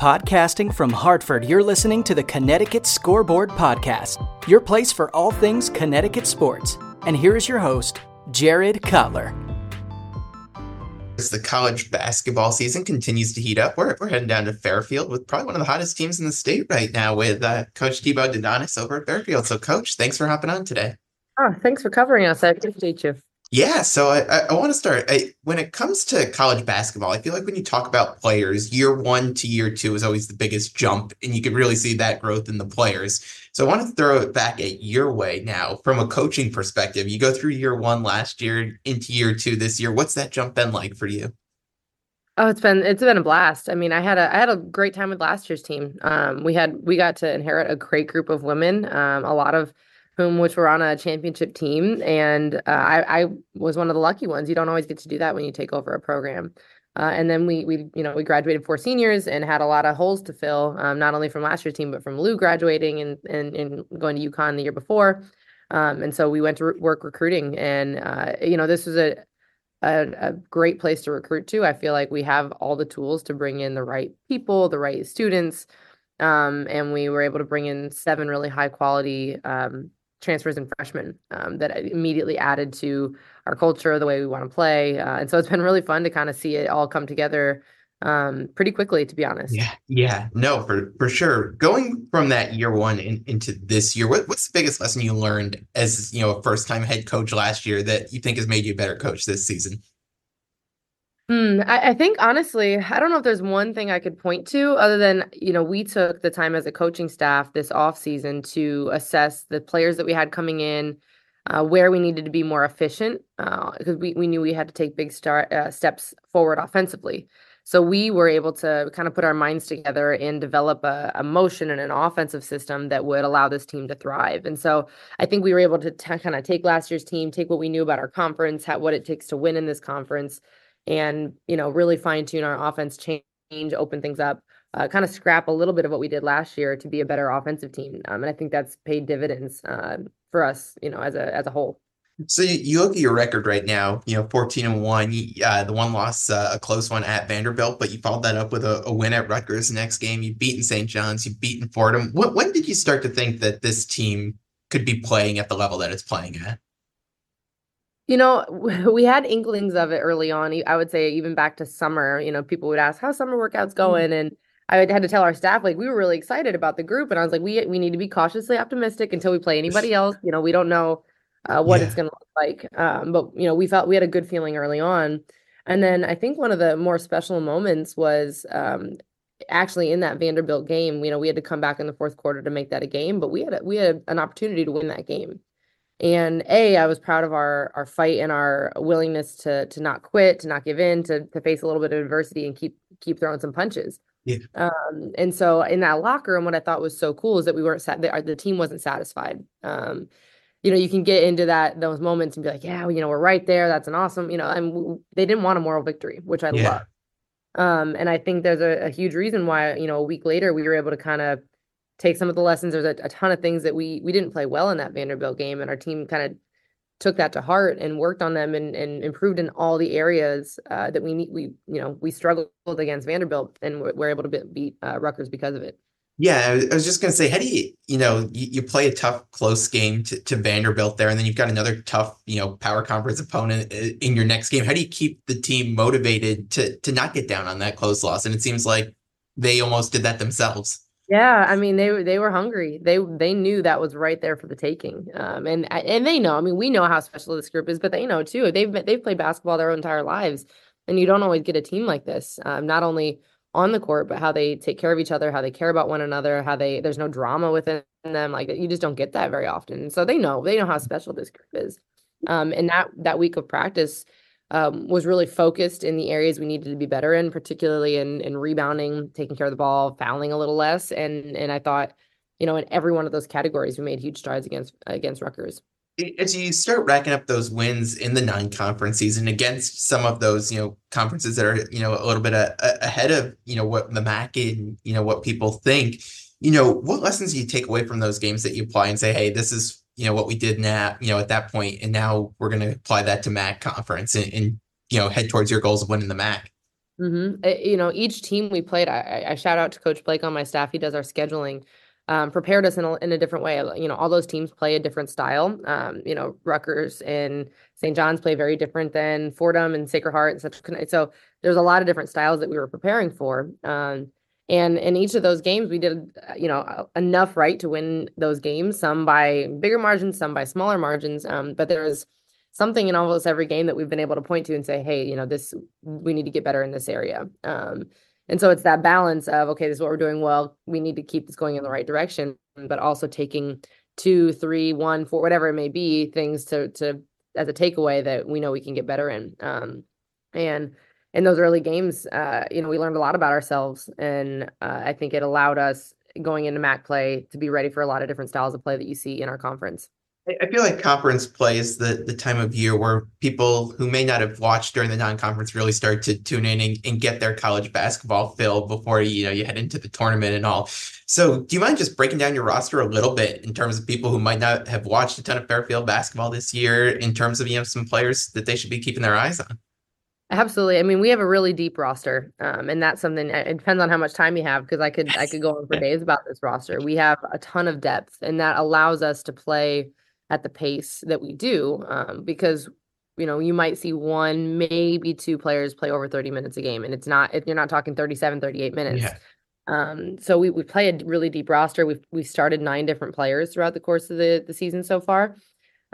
Podcasting from Hartford, you're listening to the Connecticut Scoreboard Podcast, your place for all things Connecticut sports. And here is your host, Jared Cutler. As the college basketball season continues to heat up, we're, we're heading down to Fairfield with probably one of the hottest teams in the state right now with uh, Coach Thibault-DuDonis over at Fairfield. So, Coach, thanks for hopping on today. Oh, thanks for covering us. I appreciate you. Yeah, so I, I, want to start. I, when it comes to college basketball, I feel like when you talk about players, year one to year two is always the biggest jump, and you can really see that growth in the players. So I want to throw it back at your way now from a coaching perspective. You go through year one last year into year two this year. What's that jump been like for you? Oh, it's been it's been a blast. I mean, I had a I had a great time with last year's team. Um, we had we got to inherit a great group of women. Um, a lot of whom which were on a championship team, and uh, I, I was one of the lucky ones. You don't always get to do that when you take over a program. Uh, and then we we you know we graduated four seniors and had a lot of holes to fill, um, not only from last year's team but from Lou graduating and and, and going to UConn the year before. Um, and so we went to re- work recruiting, and uh, you know this was a, a, a great place to recruit to. I feel like we have all the tools to bring in the right people, the right students, um, and we were able to bring in seven really high quality um, transfers and freshmen um, that immediately added to our culture, the way we want to play. Uh, and so it's been really fun to kind of see it all come together um, pretty quickly, to be honest. Yeah, yeah, no, for for sure. Going from that year one in, into this year, what, what's the biggest lesson you learned as you know a first time head coach last year that you think has made you a better coach this season? Hmm, I, I, think honestly, I don't know if there's one thing I could point to other than, you know, we took the time as a coaching staff this off season to assess the players that we had coming in, uh, where we needed to be more efficient, because uh, we, we knew we had to take big start uh, steps forward offensively. So we were able to kind of put our minds together and develop a, a motion and an offensive system that would allow this team to thrive. And so I think we were able to t- kind of take last year's team, take what we knew about our conference, how, what it takes to win in this conference and you know really fine tune our offense change open things up uh, kind of scrap a little bit of what we did last year to be a better offensive team um, and i think that's paid dividends uh, for us you know as a as a whole so you look at your record right now, you know, 14 and one, uh, the one loss, uh, a close one at Vanderbilt, but you followed that up with a, a win at Rutgers next game. You've beaten St. John's, you've beaten Fordham. When did you start to think that this team could be playing at the level that it's playing at? You know, we had inklings of it early on. I would say even back to summer, you know, people would ask how summer workouts mm-hmm. going and I had to tell our staff like we were really excited about the group and I was like we we need to be cautiously optimistic until we play anybody else. You know, we don't know uh, what yeah. it's going to look like. Um, but you know, we felt we had a good feeling early on. And then I think one of the more special moments was um, actually in that Vanderbilt game. You know, we had to come back in the fourth quarter to make that a game, but we had a, we had an opportunity to win that game and a i was proud of our our fight and our willingness to to not quit to not give in to to face a little bit of adversity and keep keep throwing some punches yeah. um and so in that locker room what i thought was so cool is that we weren't sat the, the team wasn't satisfied um you know you can get into that those moments and be like yeah well, you know we're right there that's an awesome you know and they didn't want a moral victory which i yeah. love um and i think there's a, a huge reason why you know a week later we were able to kind of take some of the lessons. There's a, a ton of things that we we didn't play well in that Vanderbilt game, and our team kind of took that to heart and worked on them and, and improved in all the areas uh, that we need. We you know we struggled against Vanderbilt and we're, able to beat uh, Rutgers because of it. Yeah, I was just going to say, how do you, you know, you, you play a tough, close game to, to, Vanderbilt there, and then you've got another tough, you know, power conference opponent uh, in your next game. How do you keep the team motivated to to not get down on that close loss? And it seems like they almost did that themselves. Yeah, I mean they they were hungry. They they knew that was right there for the taking. Um, and and they know. I mean, we know how special this group is, but they know too. They've they've played basketball their entire lives, and you don't always get a team like this. Um, not only on the court, but how they take care of each other, how they care about one another, how they there's no drama within them. Like you just don't get that very often. So they know they know how special this group is. Um, and that that week of practice um, was really focused in the areas we needed to be better in, particularly in in rebounding, taking care of the ball, fouling a little less, and and I thought, you know, in every one of those categories, we made huge strides against against Rutgers. As you start racking up those wins in the non-conference season against some of those, you know, conferences that are, you know, a little bit a, a, ahead of, you know, what the MAAC and you know what people think, you know, what lessons do you take away from those games that you apply and say, hey, this is you know what we did now you know at that point and now we're going to apply that to MAAC conference and, and, you know head towards your goals of winning the MAAC Mm-hmm. It, you know, each team we played, I, I, shout out to Coach Blake on my staff. He does our scheduling. Um, prepared us in a, in a different way. You know, all those teams play a different style. Um, you know, Rutgers and St. John's play very different than Fordham and Sacred Heart and such. So there's a lot of different styles that we were preparing for. Um, and in each of those games, we did, uh, you know, enough right to win those games. Some by bigger margins, some by smaller margins. Um, but there was something in almost every game that we've been able to point to and say, hey, you know, this we need to get better in this area. Um, and so it's that balance of okay, this is what we're doing well. We need to keep this going in the right direction, but also taking two, three, one, four, whatever it may be, things to to as a takeaway that we know we can get better in. Um, and in those early games, uh, you know, we learned a lot about ourselves, and uh, I think it allowed us going into MAAC play to be ready for a lot of different styles of play that you see in our conference. I feel like conference play is the, the time of year where people who may not have watched during the non-conference really start to tune in and, and get their college basketball fill before you know you head into the tournament and all. So do you mind just breaking down your roster a little bit in terms of people who might not have watched a ton of Fairfield basketball this year in terms of you know some players that they should be keeping their eyes on? Absolutely. I mean, we have a really deep roster, um, and that's something. It depends on how much time you have, because I could I could go on for days about this roster. We have a ton of depth, and that allows us to play at the pace that we do. Um, because you know you might see one, maybe two players play over thirty minutes a game, and it's not if you're not talking 37, 38 minutes. Yeah. Um, so we we play a really deep roster. We've we've started nine different players throughout the course of the the season so far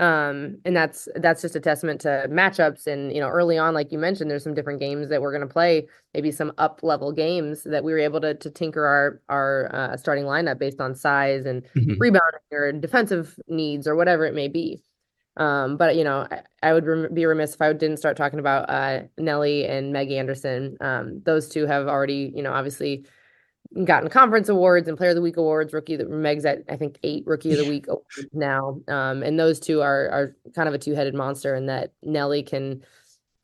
um and that's that's just a testament to matchups and you know early on like you mentioned there's some different games that we're going to play maybe some up level games that we were able to to tinker our our uh, starting lineup based on size and mm-hmm. rebounding or defensive needs or whatever it may be um but you know i, I would rem- be remiss if i didn't start talking about uh nellie and meg anderson um those two have already you know obviously gotten conference awards and player of the week awards rookie that meg's at i think eight rookie of the week now. Um, and those two are are kind of a two-headed monster in that nelly can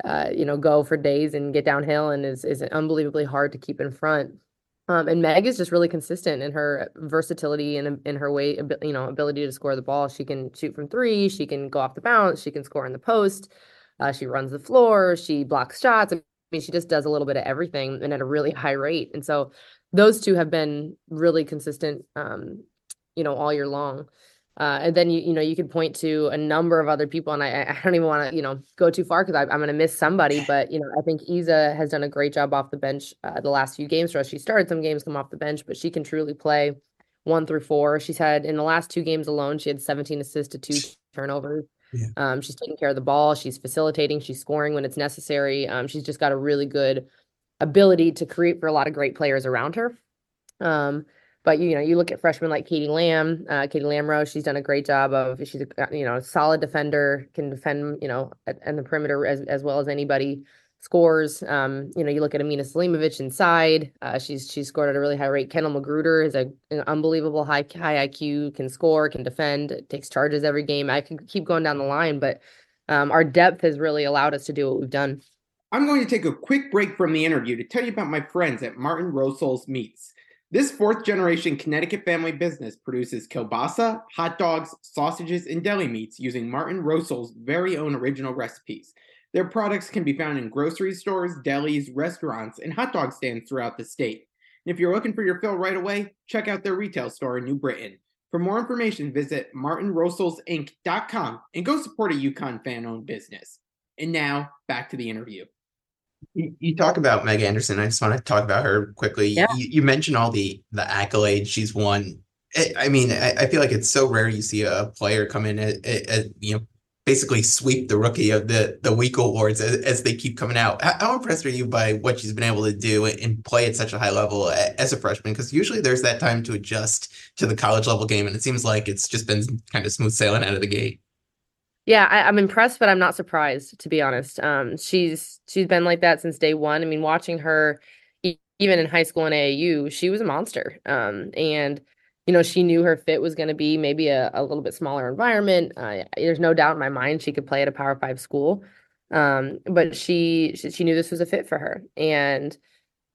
uh, you know go for days and get downhill and is is unbelievably hard to keep in front. Um, and meg is just really consistent in her versatility and in her way you know ability to score the ball. She can shoot from three she can go off the bounce she can score in the post uh, she runs the floor she blocks shots. I mean, she just does a little bit of everything and at a really high rate. And so those two have been really consistent um, you know all year long. Uh, and then you you know you could point to a number of other people and i, I don't even want to you know go too far because i'm going to miss somebody but you know i think isa has done a great job off the bench uh, the last few games for us. She started some games come off the bench but she can truly play one through four. She's had in the last two games alone she had 17 assists to two turnovers. Yeah. um, she's taking care of the ball she's facilitating she's scoring when it's necessary. Um, she's just got a really good ability to create for a lot of great players around her. Um, but you know, you look at freshmen like Katie Lamb, uh, Katie Lamro, she's done a great job of she's a you know solid defender, can defend you know at the perimeter as as well as anybody. Scores, um, you know, you look at Emina Selimovic inside. Uh, she's she's scored at a really high rate. Kendall Magruder is a, an unbelievable high high IQ, can score, can defend, takes charges every game. I can keep going down the line, but um, our depth has really allowed us to do what we've done. I'm going to take a quick break from the interview to tell you about my friends at Martin Rosol's Meats. This fourth generation Connecticut family business produces kielbasa, hot dogs, sausages, and deli meats using Martin Rosol's very own original recipes. Their products can be found in grocery stores, delis, restaurants, and hot dog stands throughout the state. And if you're looking for your fill right away, check out their retail store in New Britain. For more information, visit martinrosolsinc.com and go support a UConn fan owned business. And now, back to the interview. You, you talk about Meg Anderson. I just want to talk about her quickly. Yeah. You, you mentioned all the the accolades she's won. I, mean, I, I, feel like it's so rare you see a player come in at, you know basically sweep the rookie of the the week awards as, as they keep coming out. How, how, impressed are you by what she's been able to do and play at such a high level as a freshman? Because usually there's that time to adjust to the college level game, and it seems like it's just been kind of smooth sailing out of the gate. Yeah, I, am I'm impressed, but I'm not surprised to be honest. Um, she's she's been like that since day one. I mean, watching her even in high school and AAU, she was a monster. Um, and you know, she knew her fit was going to be maybe a, a little bit smaller environment. Uh, there's no doubt in my mind she could play at a Power Five school. Um, but she, she she knew this was a fit for her. And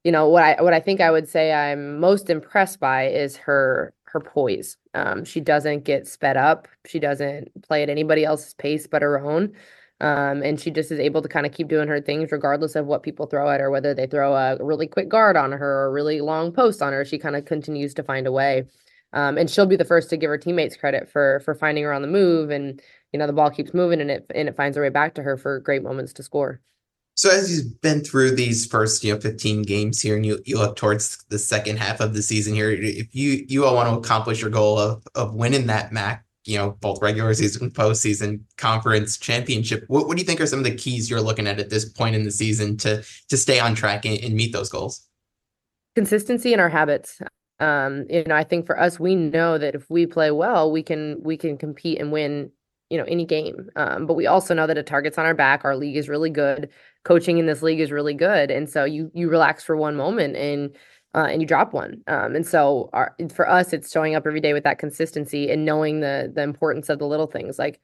you know what I what I think I would say I'm most impressed by is her her poise. Um, she doesn't get sped up. She doesn't play at anybody else's pace but her own. Um, and she just is able to kind of keep doing her things regardless of what people throw at her, whether they throw a really quick guard on her or a really long post on her. She kind of continues to find a way. Um, and she'll be the first to give her teammates credit for for finding her on the move. And you know the ball keeps moving and it and it finds a way back to her for great moments to score. So as you've been through these first, you know, 15 games here and you, you look towards the second half of the season here, if you you all want to accomplish your goal of of winning that MAC, you know, both regular season, postseason, conference, championship, what, what do you think are some of the keys you're looking at at this point in the season to to stay on track and, and meet those goals? Consistency in our habits. Um, you know, I think for us, we know that if we play well, we can we can compete and win you know any game um, but we also know that a target's on our back our league is really good coaching in this league is really good and so you you relax for one moment and uh, and you drop one um, and so our, for us it's showing up every day with that consistency and knowing the the importance of the little things like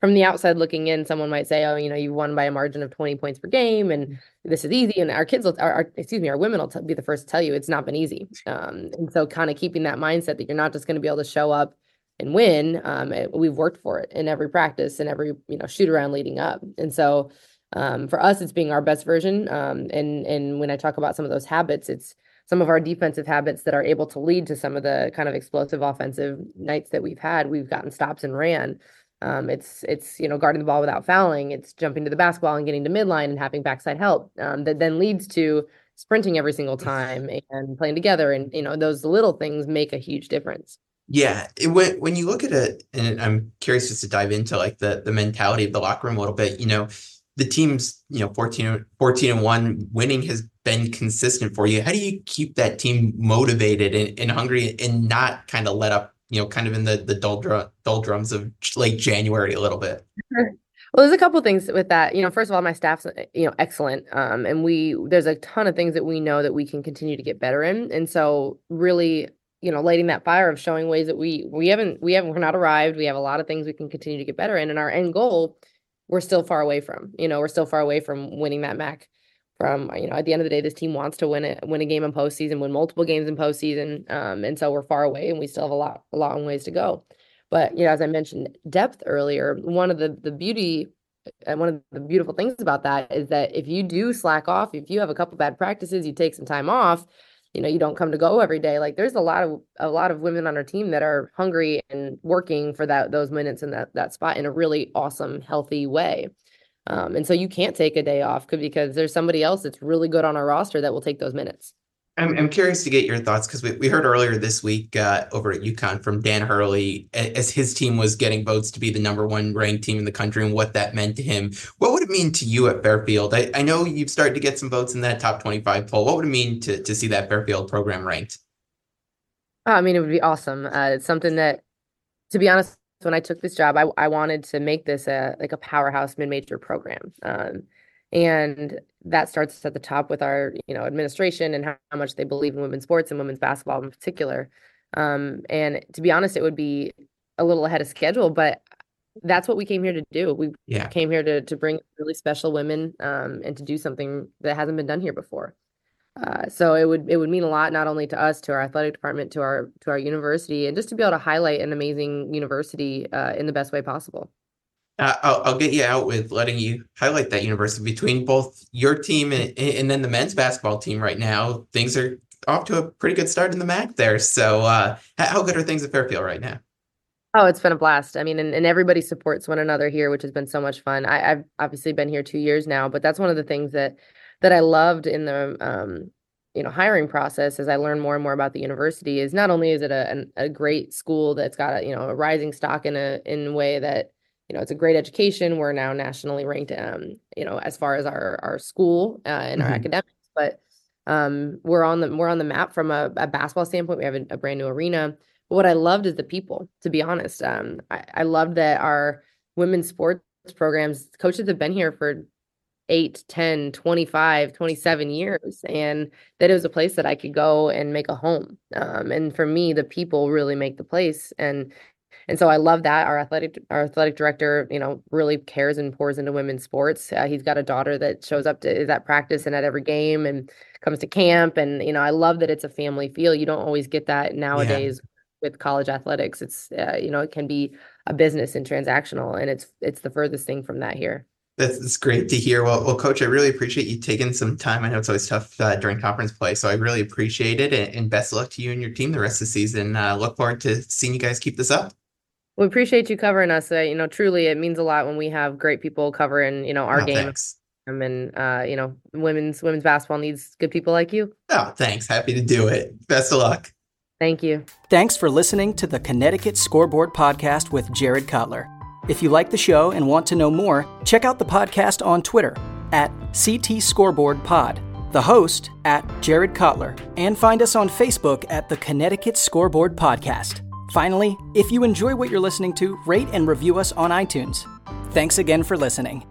from the outside looking in someone might say oh you know you won by a margin of 20 points per game and mm. this is easy and our kids will our, our excuse me our women will t- be the first to tell you it's not been easy um, and so kind of keeping that mindset that you're not just going to be able to show up and win, um, it, we've worked for it in every practice and every you know shoot around leading up. And so um, for us, it's being our best version. Um, and and when I talk about some of those habits, it's some of our defensive habits that are able to lead to some of the kind of explosive offensive nights that we've had. We've gotten stops and ran. Um, it's it's you know guarding the ball without fouling. It's jumping to the basketball and getting to midline and having backside help um, that then leads to sprinting every single time and playing together. And you know those little things make a huge difference. Yeah, it, when when you look at it, and I'm curious just to dive into like the the mentality of the locker room a little bit. You know, the team's you know 14, 14 and one winning has been consistent for you. How do you keep that team motivated and, and hungry and not kind of let up? You know, kind of in the the doldrum, doldrums of late January a little bit. Well, there's a couple things with that. You know, first of all, my staff's you know excellent, um, and we there's a ton of things that we know that we can continue to get better in, and so really you know lighting that fire of showing ways that we we haven't we haven't we're not arrived we have a lot of things we can continue to get better in and our end goal we're still far away from you know we're still far away from winning that MAAC from you know at the end of the day this team wants to win it win a game in postseason win multiple games in postseason um, and so we're far away and we still have a lot a long ways to go. But you know as i mentioned depth earlier one of the the beauty and one of the beautiful things about that is that if you do slack off if you have a couple bad practices you take some time off you know you don't come to go every day like there's a lot of a lot of women on our team that are hungry and working for that those minutes in that that spot in a really awesome healthy way. Um, and so you can't take a day off because there's somebody else that's really good on our roster that will take those minutes I'm, I'm curious to get your thoughts because we, we heard earlier this week uh, over at UConn from Dan Hurley as his team was getting votes to be the number one ranked team in the country and what that meant to him. What would it mean to you at Fairfield? I, I know you've started to get some votes in that top 25 poll. What would it mean to, to see that Fairfield program ranked? I mean, it would be awesome. Uh, it's something that, to be honest, when I took this job, I, I wanted to make this a like a powerhouse mid-major program. Um, and that starts at the top with our you know administration and how, how much they believe in women's sports and women's basketball in particular. Um, and to be honest it would be a little ahead of schedule but that's what we came here to do. We yeah. came here to to bring really special women um, and to do something that hasn't been done here before. Uh, so it would it would mean a lot not only to us to our athletic department to our to our university and just to be able to highlight an amazing university uh, in the best way possible I'll, I'll, get you out with letting you highlight that university between both your team and, and then the men's basketball team right now. Things are off to a pretty good start in the MAAC there. So, uh, how good are things at Fairfield right now? Oh, it's been a blast. I mean, and, and everybody supports one another here, which has been so much fun. I, have obviously been here two years now, but that's one of the things that that I loved in the um, you know hiring process as I learned more and more about the university. Is not only is it a, a great school that's got a you know a rising stock in a in a way that you know, it's a great education. We're now nationally ranked, um, you know, as far as our our school uh, and our mm-hmm. academics, but um, we're on the we're on the map from a, a basketball standpoint. We have a, a, brand new arena. But what I loved is the people. To be honest, um, I, I loved that our women's sports programs coaches have been here for 8 10 25 27 years and that it was a place that i could go and make a home um, and for me the people really make the place and and so I love that our athletic our athletic director, you know, really cares and pours into women's sports. Uh, he's got a daughter that shows up to is at practice and at every game and comes to camp, and you know, I love that it's a family feel. You don't always get that nowadays yeah. with college athletics. It's uh, you know, it can be a business and transactional, and it's it's the furthest thing from that here. That's, great to hear. Well, well, Coach, I really appreciate you taking some time. I know it's always tough uh, during conference play, so I really appreciate it. And, best of luck to you and your team the rest of the season. Uh, look forward to seeing you guys keep this up. We appreciate you covering us. Uh, you know, truly, it means a lot when we have great people covering, you know, our oh, game. Thanks. And uh, you know, women's women's basketball needs good people like you. Oh, thanks. Happy to do it. Best of luck. Thank you. Thanks for listening to the Connecticut Scoreboard Podcast with Jared Cutler. If you like the show and want to know more, check out the podcast on Twitter at CT Scoreboard Pod, the host at Jared Cutler, and find us on Facebook at the Connecticut Scoreboard Podcast. Finally, if you enjoy what you're listening to, rate and review us on iTunes. Thanks again for listening.